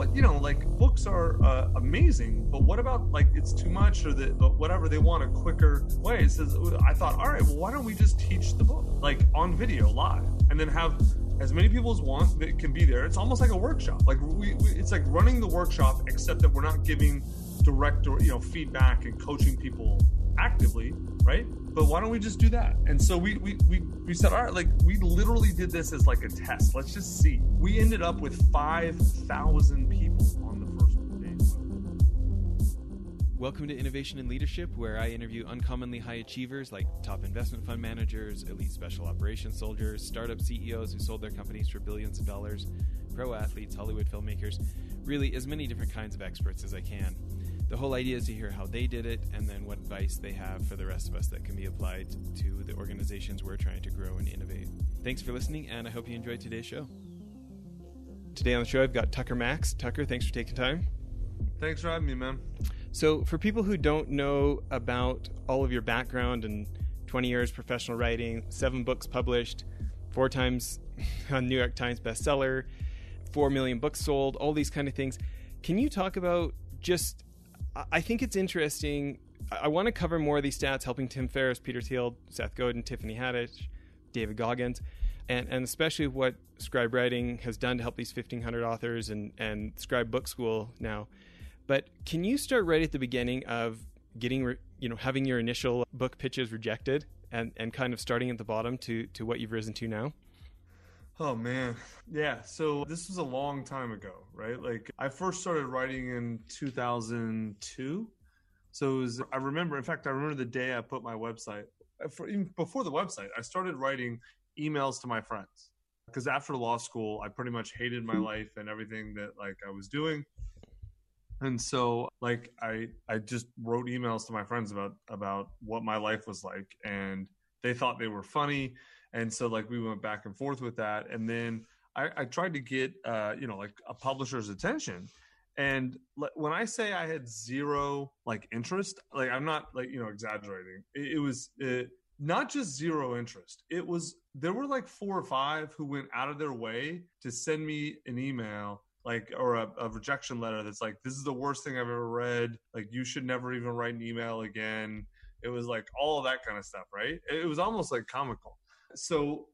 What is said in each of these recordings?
but you know, like books are uh, amazing, but what about like it's too much or the but whatever they want a quicker way? It says I thought, all right, well, why don't we just teach the book like on video live, and then have as many people as want that can be there. It's almost like a workshop. Like we, we it's like running the workshop, except that we're not giving direct or you know feedback and coaching people actively, right? But why don't we just do that? And so we we we, we said, all right, like we literally did this as like a test. Let's just see. We ended up with five thousand people on the first day. Welcome to Innovation and Leadership, where I interview uncommonly high achievers like top investment fund managers, elite special operations soldiers, startup CEOs who sold their companies for billions of dollars, pro athletes, Hollywood filmmakers, really as many different kinds of experts as I can the whole idea is to hear how they did it and then what advice they have for the rest of us that can be applied to the organizations we're trying to grow and innovate. Thanks for listening, and I hope you enjoyed today's show. Today on the show, I've got Tucker Max. Tucker, thanks for taking time. Thanks for having me, man. So, for people who don't know about all of your background and 20 years professional writing, seven books published, four times on New York Times bestseller, four million books sold, all these kind of things, can you talk about just I think it's interesting. I want to cover more of these stats, helping Tim Ferriss, Peter Thiel, Seth Godin, Tiffany Haddish, David Goggins, and, and especially what Scribe Writing has done to help these 1,500 authors and, and Scribe Book School now. But can you start right at the beginning of getting, re, you know, having your initial book pitches rejected and, and kind of starting at the bottom to, to what you've risen to now? Oh man. Yeah. So this was a long time ago, right? Like I first started writing in 2002. So it was, I remember, in fact, I remember the day I put my website, for, even before the website, I started writing emails to my friends. Because after law school, I pretty much hated my hmm. life and everything that like I was doing. And so like I I just wrote emails to my friends about about what my life was like and they thought they were funny and so like we went back and forth with that. And then i, I tried to get uh, you know like a publisher's attention. And when i say i had zero like interest like i'm not like you know exaggerating. It, it was it, not just zero interest. It was there were like four or five who went out of their way to send me an email like or a, a, rejection letter that's like this is the worst thing i've ever read. Like you should never even write an email again. It was like all that kind of stuff right? It was almost like comical so,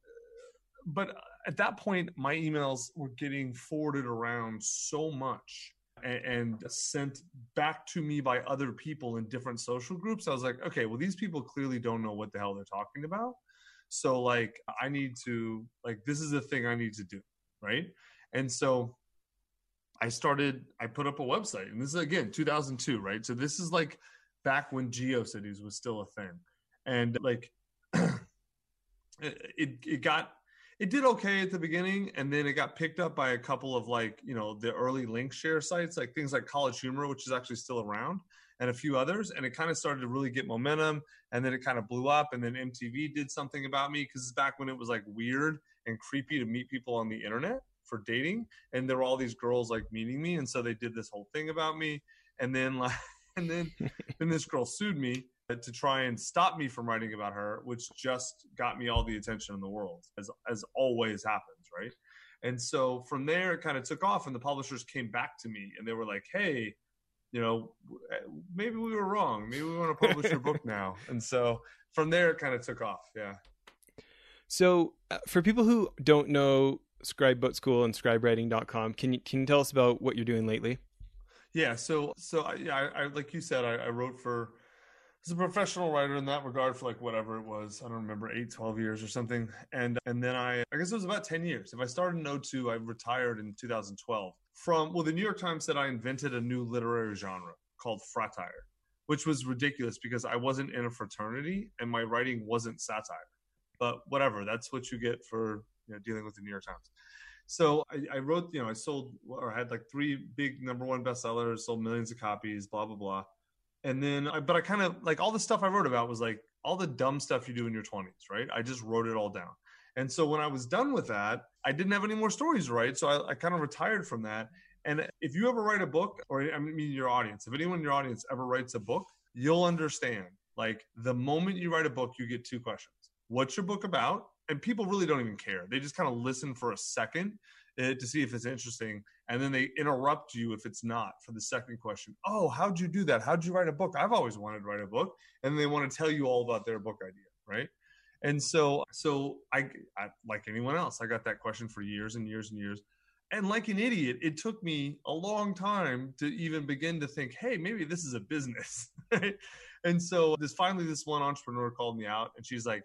but at that point, my emails were getting forwarded around so much and, sent back to me by other people in different social groups. I was like, okay, well, these people clearly don't know what the hell they're talking about. So, like, I need to, like, this is the thing I need to do. Right. And so I started, I put up a website, and this is again 2002, right? So this is like back when GeoCities was still a thing. And like it it got it did okay at the beginning and then it got picked up by a couple of like you know the early link share sites like things like college humor which is actually still around and a few others and it kind of started to really get momentum and then it kind of blew up and then mtv did something about me because it's back when it was like weird and creepy to meet people on the internet for dating and there were all these girls like meeting me and so they did this whole thing about me and then like and then then this girl sued me Uh, to try and stop me from writing about her, which just got me all the attention in the world, as as always happens, right? And so from there, it kind of took off, and the publishers came back to me and they were like, "Hey, you know, uh, maybe we were wrong. Maybe we want to publish your book now." And so from there, it kind of took off. Yeah. So uh, for people who don't know Scribe Book School and ScribeWriting.com, can you can you tell us about what you're doing lately? Yeah. So so I, yeah, I, I like you said, I, I wrote for as a professional writer in that regard for like whatever it was. I don't remember 8 12 years or something. And and then i i guess it was about 10 years. If i started in 02 i retired in 2012 from well the new york times said i invented a new literary genre called fratire which was ridiculous because i wasn't in a fraternity and my writing wasn't satire. But whatever that's what you get for you know, dealing with the new york times. So I, I wrote you know i sold or I had like three big number one bestsellers sold millions of copies blah blah blah and then I, but I kind of like all the stuff I wrote about was like all the dumb stuff you do in your 20s, right? I just wrote it all down. And so when I was done with that, I didn't have any more stories to write. So I, I kind of retired from that. And if you ever write a book, or I mean your audience, if anyone in your audience ever writes a book, you'll understand. Like the moment you write a book, you get two questions. What's your book about? And people really don't even care. They just kind of listen for a second Eh, to see if it's interesting. And then they interrupt you if it's not for the second question. Oh, how'd you do that? How'd you write a book? I've always wanted to write a book. And they want to tell you all about their book idea, right? And so, so I, I, like anyone else, I got that question for years and years and years. And like an idiot, it took me a long time to even begin to think, hey, maybe this is a business. Right? And so this finally, this one entrepreneur called me out and she's like,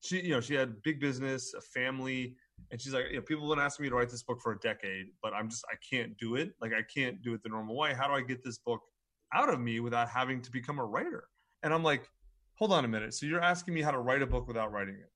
she, you know, she had big business, a family, and she's like, you know, people have been asking me to write this book for a decade, but I'm just, I can't do it. Like, I can't do it the normal way. How do I get this book out of me without having to become a writer? And I'm like, hold on a minute. So you're asking me how to write a book without writing it?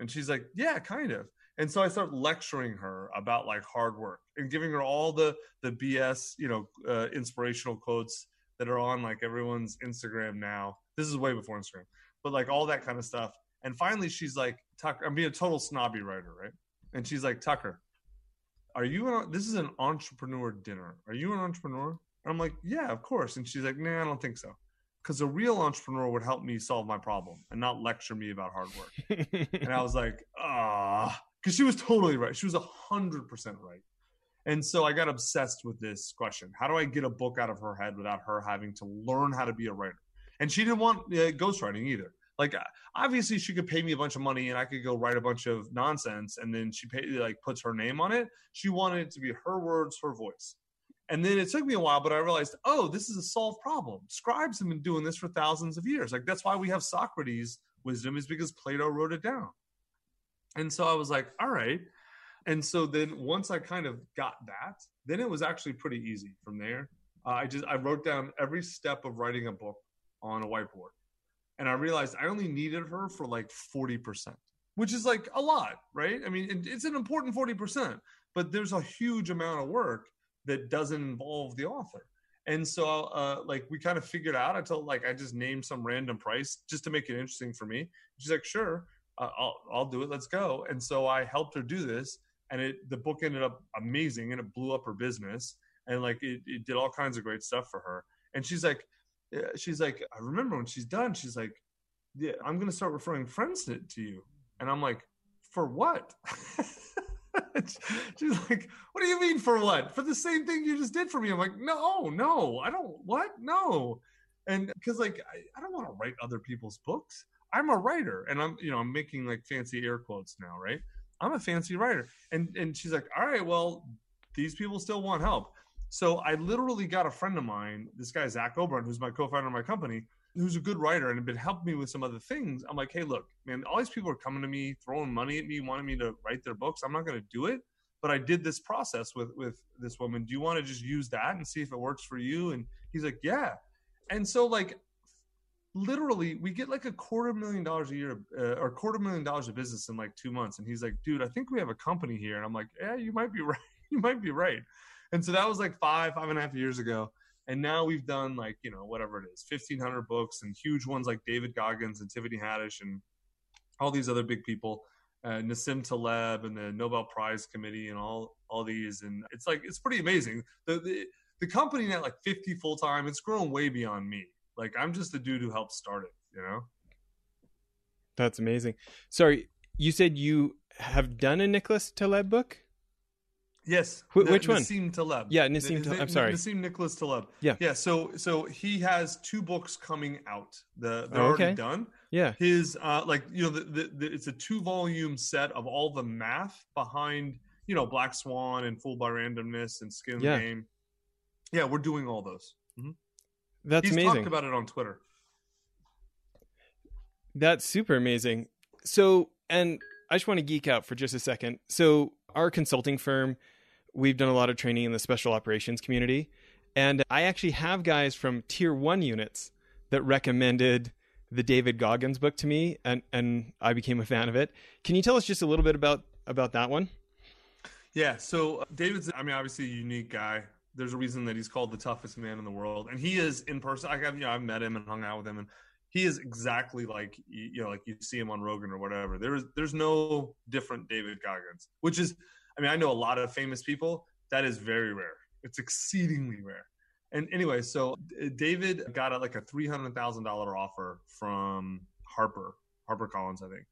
And she's like, yeah, kind of. And so I start lecturing her about like hard work and giving her all the the BS, you know, uh, inspirational quotes that are on like everyone's Instagram now. This is way before Instagram, but like all that kind of stuff. And finally, she's like, Tucker, I'm being a total snobby writer, right? And she's like, Tucker, are you an, this is an entrepreneur dinner. Are you an entrepreneur? And I'm like, yeah, of course. And she's like, nah, I don't think so. Because a real entrepreneur would help me solve my problem and not lecture me about hard work. and I was like, ah, because she was totally right. She was a hundred percent right. And so I got obsessed with this question: How do I get a book out of her head without her having to learn how to be a writer? And she didn't want uh, ghostwriting either. Like obviously she could pay me a bunch of money and I could go write a bunch of nonsense and then she pay, like puts her name on it. She wanted it to be her words, her voice. And then it took me a while, but I realized, oh, this is a solved problem. Scribes have been doing this for thousands of years. Like that's why we have Socrates' wisdom is because Plato wrote it down. And so I was like, all right. And so then once I kind of got that, then it was actually pretty easy from there. Uh, I just I wrote down every step of writing a book on a whiteboard. And I realized I only needed her for like 40%, which is like a lot, right? I mean, it's an important 40%, but there's a huge amount of work that doesn't involve the author. And so, uh, like, we kind of figured out. I told, like, I just named some random price just to make it interesting for me. She's like, sure uh, I'll, I'll do it. Let's go. And so I helped her do this and it, the book ended up amazing and it blew up her business. And like, it, it did all kinds of great stuff for her. And she's like, she's like, I remember when she's done, she's like, yeah, I'm going to start referring friends to, to you. And I'm like, for what? she's like, what do you mean for what? For the same thing you just did for me. I'm like, no, no, I don't, what? No. And because like, I, I don't want to write other people's books. I'm a writer and I'm, you know, I'm making like fancy air quotes now, right? I'm a fancy writer. And and she's like, all right, well, these people still want help. So I literally got a friend of mine, this guy Zach Obront, who's my co-founder of my company, who's a good writer and had been helping me with some other things. I'm like, hey, look, man, all these people are coming to me, throwing money at me, wanting me to write their books. I'm not going to do it, but I did this process with with this woman. Do you want to just use that and see if it works for you? And he's like, yeah. And so like literally we get like a quarter million dollars a year uh, or quarter million dollars of business in like two months and he's like dude i think we have a company here and i'm like yeah you might be right you might be right and so that was like five five and a half years ago and now we've done like you know whatever it is 1500 books and huge ones like david goggins and tiffany haddish and all these other big people uh, Nassim Taleb and the Nobel Prize Committee and all all these, and it's like it's pretty amazing. The the, the company now like 50 full time. It's grown way beyond me. Like I'm just the dude who helped start it, you know? That's amazing. Sorry, you said you have done a Nicholas Taleb book? Yes. Wh- which one? Nassim Taleb. Yeah, Nassim Taleb. I'm sorry. Nassim Nicholas Taleb. Yeah. Yeah. So so he has two books coming out. The they're oh, okay. already done. Yeah. His uh like you know the, the, the, it's a two volume set of all the math behind you know Black Swan and Fool by Randomness and Skin yeah. Game. Yeah, we're doing all those. Mm-hmm. That's He's amazing. talked about it on Twitter. That's super amazing. So, and I just want to geek out for just a second. So, our consulting firm, we've done a lot of training in the special operations community. And I actually have guys from tier one units that recommended the David Goggins book to me, and, and I became a fan of it. Can you tell us just a little bit about, about that one? Yeah. So, uh, David's, I mean, obviously a unique guy there's a reason that he's called the toughest man in the world, and he is in person. I have, you know, I've met him and hung out with him, and he is exactly like you know, like you see him on Rogan or whatever. There's there's no different David Goggins, which is, I mean, I know a lot of famous people. That is very rare. It's exceedingly rare. And anyway, so uh, David got a, like a three hundred thousand dollar offer from Harper, Harper Collins, I think,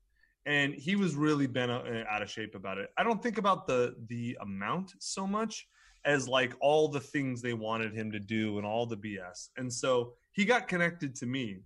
and he was really bent uh, out of shape about it. I don't think about the the amount so much as like all the things they wanted him to do and all the BS. And so he got connected to me.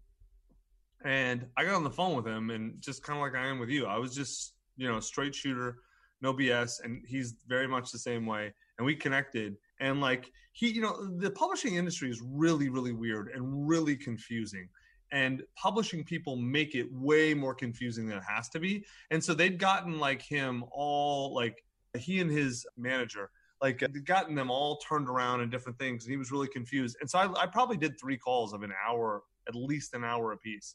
And I got on the phone with him and just kind of like I am with you. I was just, you know, straight shooter, no BS. And he's very much the same way. And we connected. And like he, you know, the publishing industry is really, really weird and really confusing and publishing people make it way more confusing than it has to be. And so they'd gotten like him all like he and his manager like uh, gotten them all turned around and different things and he was really confused and so I, I, probably did three calls of an hour at least an hour a piece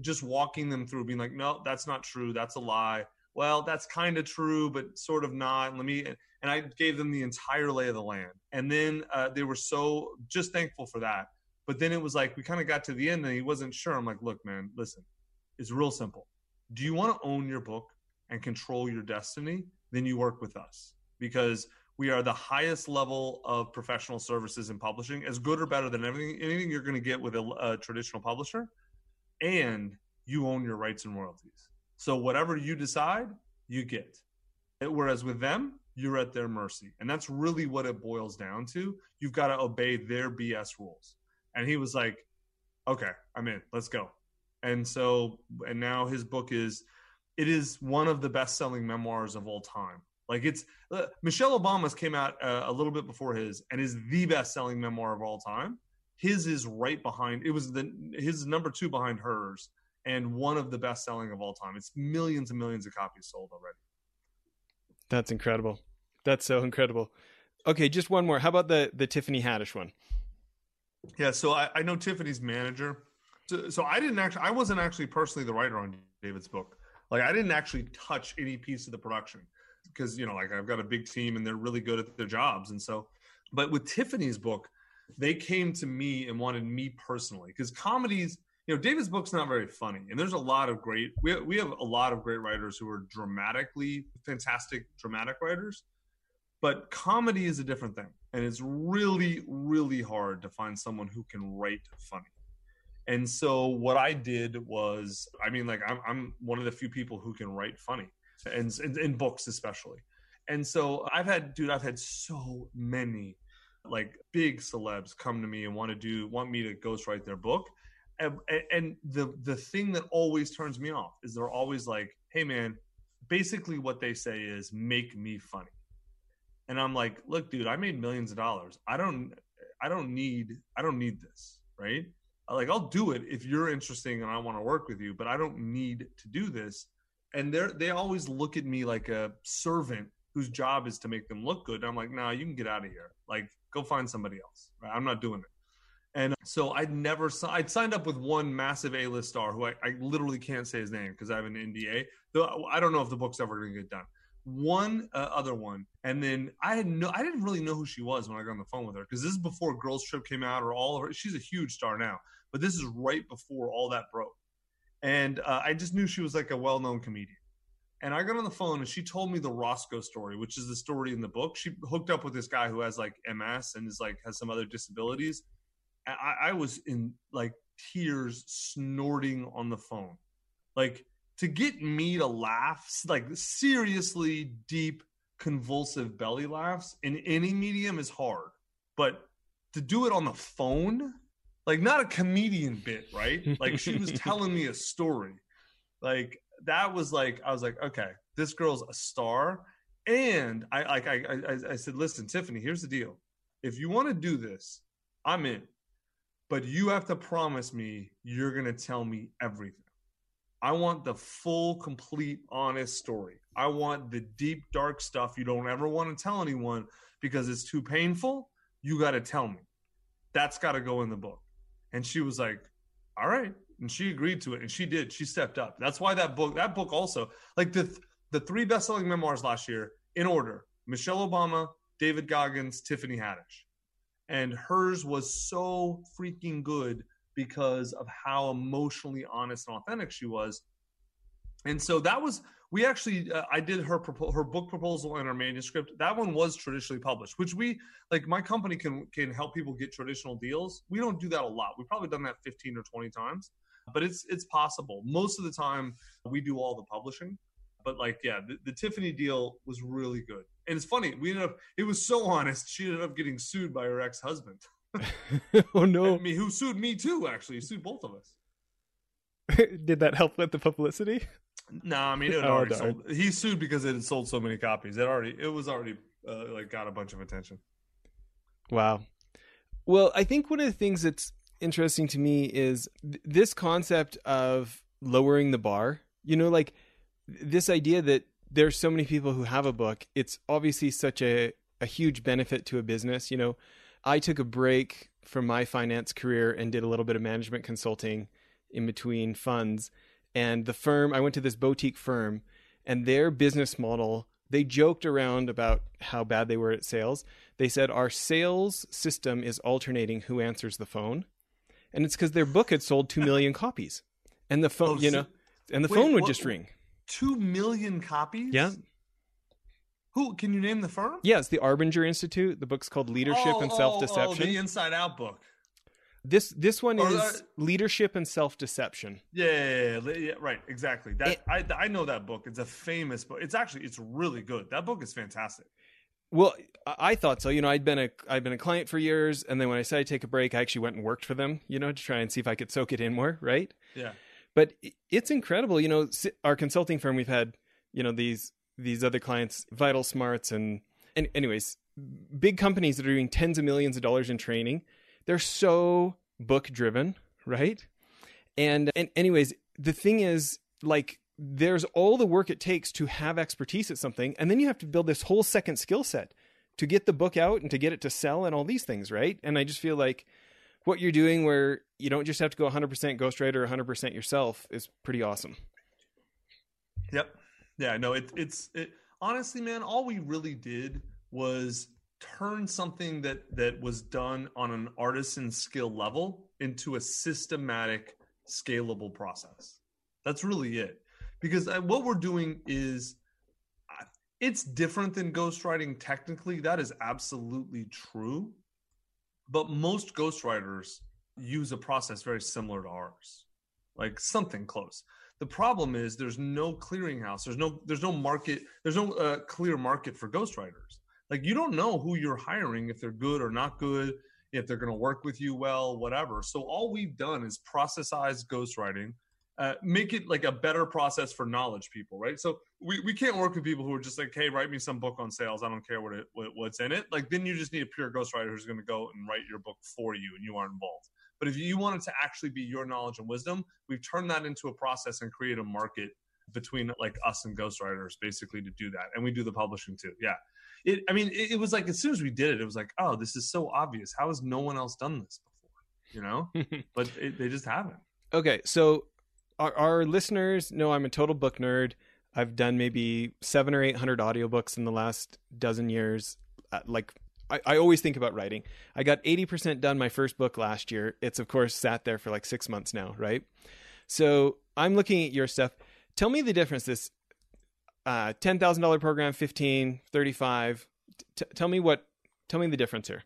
just walking them through being like no that's not true that's a lie well that's kind of true but sort of not let me and i gave them the entire lay of the land and then uh, they were so just thankful for that but then it was like we kind of got to the end and he wasn't sure. I'm like, look, man, listen, it's real simple. Do you want to own your book and control your destiny? Then you work with us because we are the highest level of professional services in publishing, as good or better than everything anything you're going to get with a, a traditional publisher, and you own your rights and royalties. So whatever you decide, you get. Whereas with them, you're at their mercy, and that's really what it boils down to. You've got to obey their BS rules and he was like, "Okay, I'm in. Let's go." And so, and now his book is, it is one of the best-selling memoirs of all time. Like it's uh, Michelle Obama's came out uh, a little bit before his, and is the best-selling memoir of all time. His is right behind. It was the his number two behind hers, and one of the best-selling of all time. It's millions and millions of copies sold already. That's incredible. That's so incredible. Okay, just one more. How about the the Tiffany Haddish one? Yeah, so I, I know Tiffany's manager. So, so I didn't actually, I wasn't actually personally the writer on David's book. Like I didn't actually touch any piece of the production because you know, like I've got a big team and they're really good at their jobs. And so, but with Tiffany's book, they came to me and wanted me personally because comedies, you know, David's book's not very funny, and there's a lot of great. We we have a lot of great writers who are dramatically fantastic dramatic writers, but comedy is a different thing and it's really really hard to find someone who can write funny and so what i did was i mean like i'm, I'm one of the few people who can write funny and in books especially and so i've had dude i've had so many like big celebs come to me and want to do want me to ghostwrite their book. And, and the the thing that always turns me off is they're always like hey man basically what they say is make me funny and i'm like look dude i made millions of dollars. I don't i don't need i don't need this right? Like i'll do it if you're interesting and i want to work with you but i don't need to do this. And they're they always look at me like a servant whose job is to make them look good. And i'm like nah you can get out of here. Like go find somebody else right? i'm not doing it and so I'd never, I'd signed up with one massive A-list star who I, I literally can't say his name because I have an NDA. Though I don't know if the book's ever going to get done one uh, other one, and then I had no, I didn't really know who she was when I got on the phone with her because this is before Girls Trip came out or all of her. She's a huge star now, but this is right before all that broke, and uh, I just knew she was like a well-known comedian. And I got on the phone and she told me the Roscoe story, which is the story in the book. She hooked up with this guy who has like MS and is like has some other disabilities. I, I was in like tears, snorting on the phone, like to get me to laugh, like seriously deep, convulsive belly laughs in any medium is hard. But to do it on the phone, like not a comedian bit, right? Like she was telling me a story. Like that was like I was like, okay, this girl's a star. And I like I, I I said, listen, Tiffany, here's the deal. If you want to do this, I'm in. But you have to promise me you're gonna tell me everything. I want the full, complete, honest story. I want the deep, dark stuff you don't ever want to tell anyone because it's too painful. You got to tell me. That's got to go in the book. And she was like, all right. And she agreed to it. And she did. She stepped up. That's why that book, that book also, like the, the three best selling memoirs last year in order Michelle Obama, David Goggins, Tiffany Haddish. And hers was so freaking good because of how emotionally honest and authentic she was. And so that was we actually uh, I did her her book proposal and her manuscript. That one was traditionally published, which we like my company can can help people get traditional deals. We don't do that a lot. We've probably done that 15 or 20 times. But it's it's possible. Most of the time, we do all the publishing. But like, yeah, the, the Tiffany deal was really good, and it's funny. We ended up. It was so honest. She ended up getting sued by her ex husband. oh no! I mean, who sued me too? Actually, he sued both of us. Did that help with the publicity? No, nah, I mean, it Oh, already darn. sold. He sued because it had sold so many copies. It already, it was already uh, like got a bunch of attention. Wow. Well, I think one of the things that's interesting to me is th- this concept of lowering the bar. You know, like this idea that there's so many people who have a book. It's obviously such a, a huge benefit to a business. You know, I took a break from my finance career and did a little bit of management consulting in between funds. And the firm, I went to this boutique firm, and their business model, they joked around about how bad they were at sales. They said, Our sales system is alternating who answers the phone. And it's because their book had sold 2 million copies. And the phone, Oh, you know, and the Wait, phone would what- just ring. Two million copies. Yeah. Who can you name the firm? Yeah, the Arbinger Institute. The book's called Leadership Oh, and oh, Self Oh, Deception. the Inside Out book. this this one Or, is uh, Leadership and Self Deception. Yeah, yeah, yeah, yeah, right, exactly. That It- I I know that book. It's a famous book. It's actually it's really good. That book is fantastic. Well, I I thought so. You know, I'd been a I'd been a client for years, and then when I decided to take a break, I actually went and worked for them. You know, to try and see if I could soak it in more. Right. Yeah. But it's incredible. You know, our consulting firm, we've had you know these these other clients, Vital Smarts, and and anyways, big companies that are doing tens of millions of dollars in training. They're so book driven, right? And and anyways, the thing is, like, there's all the work it takes to have expertise at something, and then you have to build this whole second skill set to get the book out and to get it to sell and all these things, right? And I just feel like what you're doing, where you don't just have to go 100% ghostwriter or 100% yourself, is pretty awesome. Yep. Yeah, no, it, it's it honestly, man, all we really did was turn something that that was done on an artisan skill level into a systematic scalable process. That's really it. Because what we're doing is it's different than ghostwriting technically. That is absolutely true. But most ghostwriters use a process very similar to ours, like something close. The problem is there's no clearinghouse. There's no there's no market. There's no uh, clear market for ghostwriters. Like you don't know who you're hiring if they're good or not good, if they're going to work with you well, whatever. So all we've done is processize ghostwriting, uh, make it like a better process for knowledge people, right? So we, we can't work with people who are just like, hey, write me some book on sales. I don't care what it what, what's in it. Like then you just need a pure ghostwriter who's going to go and write your book for you, and you aren't involved. But if you want it to actually be your knowledge and wisdom, we've turned that into a process and create a market between like us and ghostwriters basically to do that. And we do the publishing too. Yeah. It, I mean, it, it was like as soon as we did it, it was like, oh, this is so obvious. How has no one else done this before? You know, but it, they just haven't. Okay, so our, our listeners know I'm a total book nerd. I've done maybe seven or eight hundred audiobooks in the last dozen years. Uh, like, I, I always think about writing. I got 80% done my first book last year. It's, of course, sat there for like six months now, right? So I'm looking at your stuff. Tell me the difference. This uh, $10,000 program, 15, 35. T- tell me what, tell me the difference here.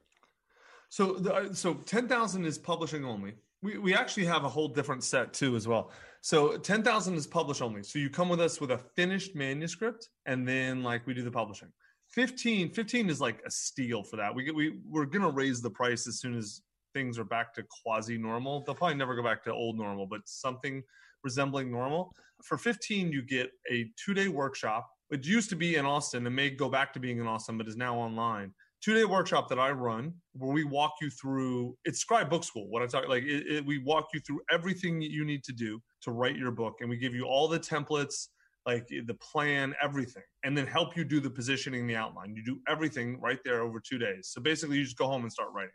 So, the, uh, so ten thousand is publishing only. We we actually have a whole different set too as well. So ten thousand is publish only. So you come with us with a finished manuscript, and then like we do the publishing. 15, 15 is like a steal for that. We get we we're gonna raise the price as soon as things are back to quasi normal. They'll probably never go back to old normal, but something resembling normal. For 15, you get a two day workshop. It used to be in Austin and may go back to being in Austin, but is now online two day workshop that I run where we walk you through it's Scribe Book School. What I talk like it, it, we walk you through everything that you need to do to write your book, and we give you all the templates, like the plan, everything, and then help you do the positioning, the outline. You do everything right there over two days. So basically, you just go home and start writing.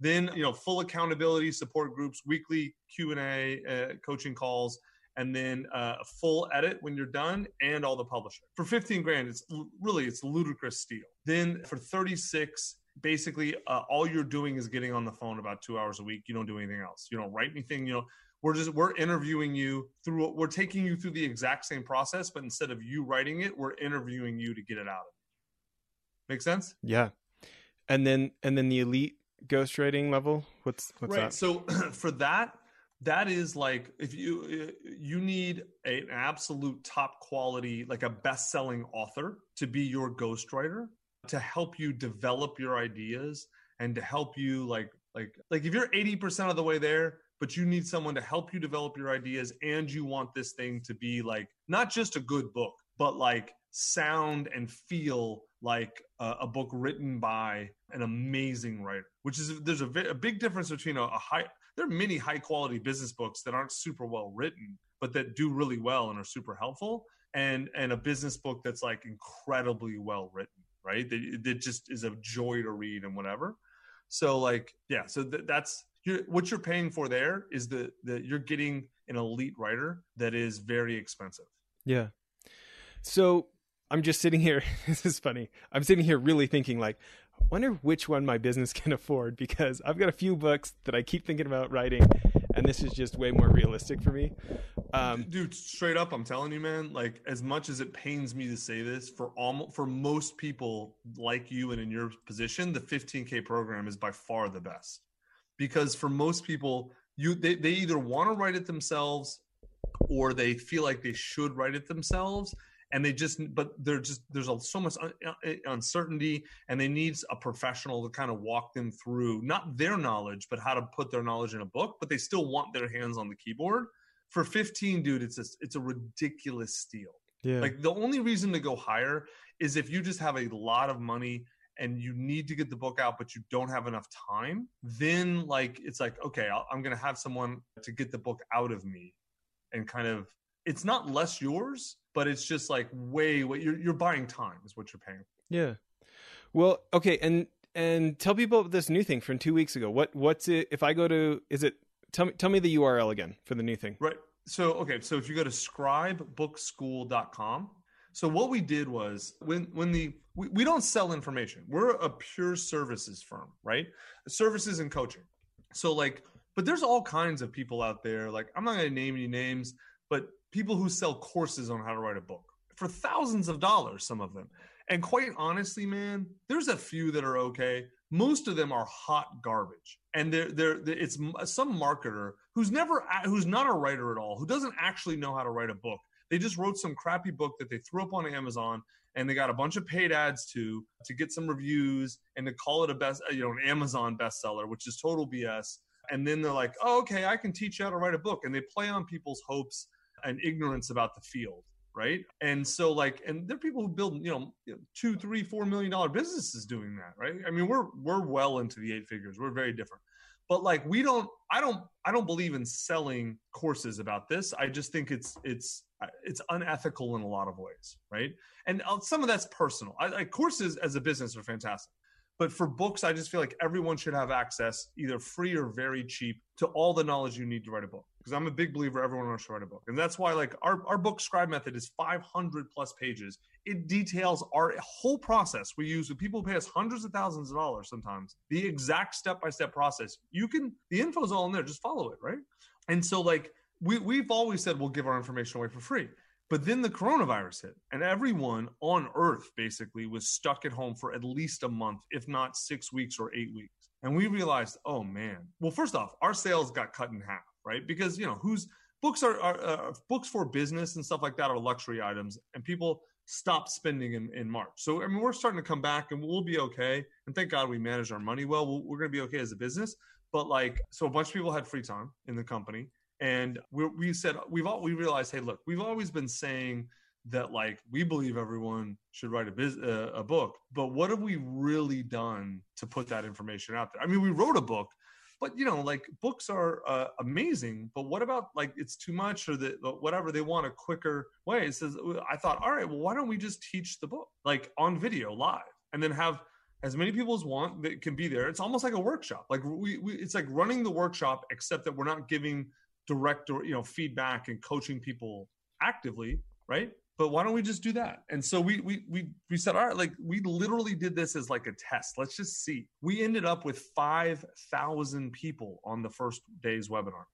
Then you know full accountability, support groups, weekly Q and A, uh, coaching calls and then uh, a full edit when you're done and all the publishing. For 15 grand it's really it's ludicrous steal then for 36 basically uh, all you're doing is getting on the phone about two hours a week. You don't do anything else. You don't write anything. You know we're just we're interviewing you through we're taking you through the exact same process but instead of you writing it we're interviewing you to get it out of you make sense? Yeah. And then, and then the elite ghostwriting level. What's, what's right. that? so for that that is like if you uh, you need an absolute top quality like a best-selling author to be your ghostwriter to help you develop your ideas and to help you like like like if you're 80% of the way there but you need someone to help you develop your ideas and you want this thing to be like not just a good book but like sound and feel like a, a book written by an amazing writer which is there's a, a big difference between a, a high there are many high quality business books that aren't super well written but that do really well and are super helpful and and a business book that's like incredibly well written right? That, that just is a joy to read and whatever. So like yeah so th- that's you're, what you're paying for there is the that you're getting an elite writer that is very expensive. Yeah. So i'm just sitting here this is funny i'm sitting here really thinking like wonder which one my business can afford because I've got a few books that I keep thinking about writing, and this is just way more realistic for me. Um, Dude, straight up, I'm telling you, man. Like, as much as it pains me to say this, for almost for most people like you and in your position, the 15k program is by far the best because for most people, you they, they either want to write it themselves or they feel like they should write it themselves and they just but they're just there's a, so much uh, uh, uncertainty and they need a professional to kind of walk them through not their knowledge but how to put their knowledge in a book but they still want their hands on the keyboard. For 15 dude it's a, it's a ridiculous steal. Yeah. Like the only reason to go higher is if you just have a lot of money and you need to get the book out but you don't have enough time then like it's like okay i am going to have someone to get the book out of me and kind of it's not less yours but it's just like way what you're you're buying time is what you're paying. Yeah. Well, okay, and and tell people about this new thing from two weeks ago. What what's it? If I go to, is it? Tell me tell me the URL again for the new thing. Right. So okay, so if you go to scribebookschool.com, so what we did was when when the we, we don't sell information. We're a pure services firm, right? Services and coaching. So like, but there's all kinds of people out there. Like I'm not going to name any names, but people who sell courses on how to write a book for thousands of dollars, some of them. And quite honestly, man, there's a few that are okay. Most of them are hot garbage. And they're, they're, it's some marketer who's never, who's not a writer at all, who doesn't actually know how to write a book. They just wrote some crappy book that they threw up on Amazon and they got a bunch of paid ads to, to get some reviews and to call it a best, you know, an Amazon bestseller, which is total BS. And then they're like, oh, okay, I can teach you how to write a book. And they play on people's hopes and ignorance about the field right? And so like and there are people who build you know two three four million dollar businesses doing that right? I mean we're we're well into the eight figures. We're very different. But like we don't i don't i don't believe in selling courses about this. I just think it's it's it's unethical in a lot of ways right? And uh, some of that's personal. I, like courses as a business are fantastic. But for books, I just feel like everyone should have access, either free or very cheap, to all the knowledge you need to write a book. Because I'm a big believer everyone wants to write a book. And that's why like our, our book scribe method is 500 plus pages. It details our whole process we use with people who pay us hundreds of thousands of dollars sometimes. The exact step-by-step process. You can the info's all in there, just follow it, right? And so like we, we've always said we'll give our information away for free. But then the coronavirus hit, and everyone on earth basically was stuck at home for at least a month, if not six weeks or eight weeks. And we realized, oh man. Well, first off, our sales got cut in half, right? Because you know who's books are, are uh, books for business and stuff like that are luxury items, and people stop spending in, in March. So I mean, we're starting to come back, and we'll be okay. And thank God we manage our money well. we we're going to be okay as a business. But like, so a bunch of people had free time in the company and we, we said we've all we realized hey look we've always been saying that like we believe everyone should write a, biz, uh, a book but what have we really done to put that information out there i mean we wrote a book but you know like books are uh, amazing but what about like it's too much or the whatever they want a quicker way? It says i thought all right well why don't we just teach the book like on video live and then have as many people as want that can be there. It's almost like a workshop like we, we it's like running the workshop except that we're not giving direct or you know feedback and coaching people actively right but why don't we just do that? And so we we we, we said all right like we literally did this as like a test. Let's just see. We ended up with 5000 people on the first day's webinar.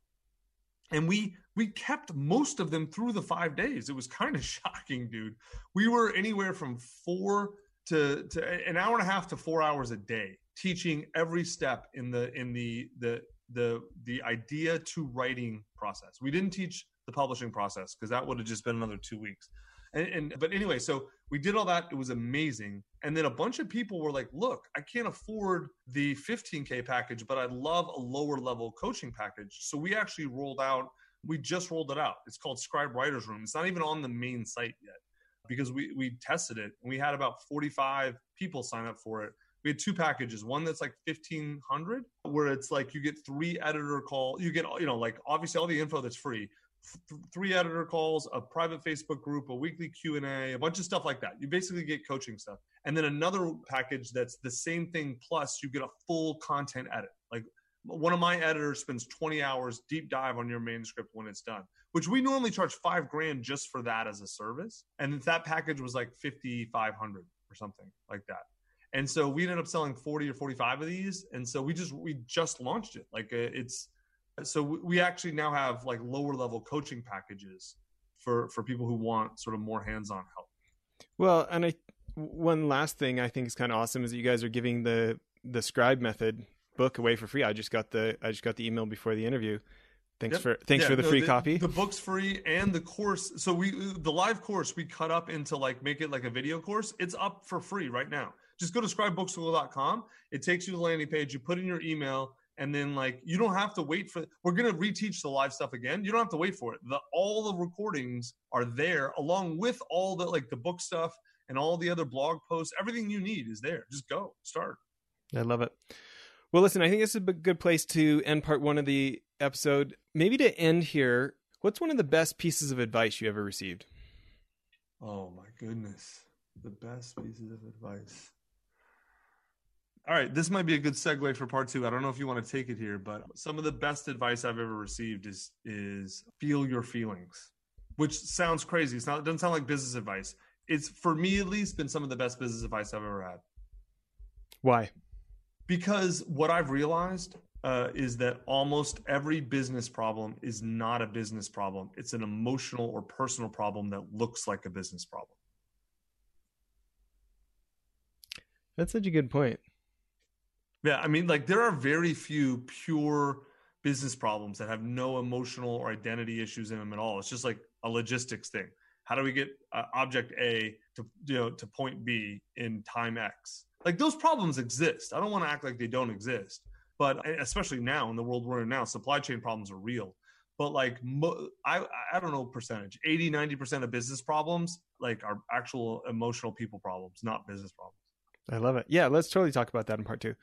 And we we kept most of them through the five days. It was kind of shocking dude. We were anywhere from four to, to an hour and a half to four hours a day teaching every step in the in the the the the idea to writing process. We didn't teach the publishing process because that would have just been another two weeks. And, and, but anyway, so we did all that. It was amazing. And then a bunch of people were like, "Look, I can't afford the 15k package, but I'd love a lower level coaching package." So we actually rolled out. We just rolled it out. It's called Scribe Writers Room. It's not even on the main site yet because we we tested it and we had about 45 people sign up for it. We had two packages. One that's like 1500 where it's like you get three editor call. You get you know like obviously all the info that's free three editor calls, a private Facebook group, a weekly Q and A, a bunch of stuff like that. You basically get coaching stuff, and then another package that's the same thing plus you get a full content edit. Like one of my editors spends 20 hours deep dive on your manuscript when it's done, which we normally charge five grand just for that as a service, and that package was like 5,500 or something like that. And so we ended up selling 40 or 45 of these, and so we just we just launched it. Like uh, it's so we actually now have like lower level coaching packages for for people who want sort of more hands-on help. Well and i one last thing i think is kind of awesome is that you guys are giving the the scribe method book away for free. I just got the i just got the email before the interview. Thanks yep. for thanks yeah, for the no, free the, copy. the book's free and the course so we the live course we cut up into like make it like a video course it's up for free right now. Just go to scribebookschool.com it takes you to the landing page. You put in your email and then like you don't have to wait for we're going to reteach the live stuff again. You don't have to wait for it. The all the recordings are there along with all the like the book stuff and all the other blog posts. Everything you need is there. Just go. Start. I love it. Well listen i think this is a good place to end part one of the episode. Maybe to end here what's one of the best pieces of advice you ever received? Oh my goodness. The best pieces of advice all right, this might be a good segue for part two. I don't know if you want to take it here, but some of the best advice I've ever received is is feel your feelings, which sounds crazy. It's not. It doesn't sound like business advice. It's for me at least been some of the best business advice I've ever had. Why? Because what I've realized uh, is that almost every business problem is not a business problem. It's an emotional or personal problem that looks like a business problem. That's such a good point. Yeah, I mean, like there are very few pure business problems that have no emotional or identity issues in them at all. It's just like a logistics thing. How do we get uh, object A to you know to point B in time X? Like those problems exist. I don't want to act like they don't exist, but especially now in the world we're in now, supply chain problems are real. But like mo- I I don't know percentage, 80 90% of business problems like are actual emotional people problems, not business problems. I love it. Yeah, let's totally talk about that in part two.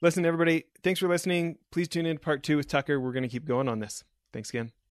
Listen, everybody, thanks for listening. Please tune in to part two with Tucker. We're going to keep going on this. Thanks again.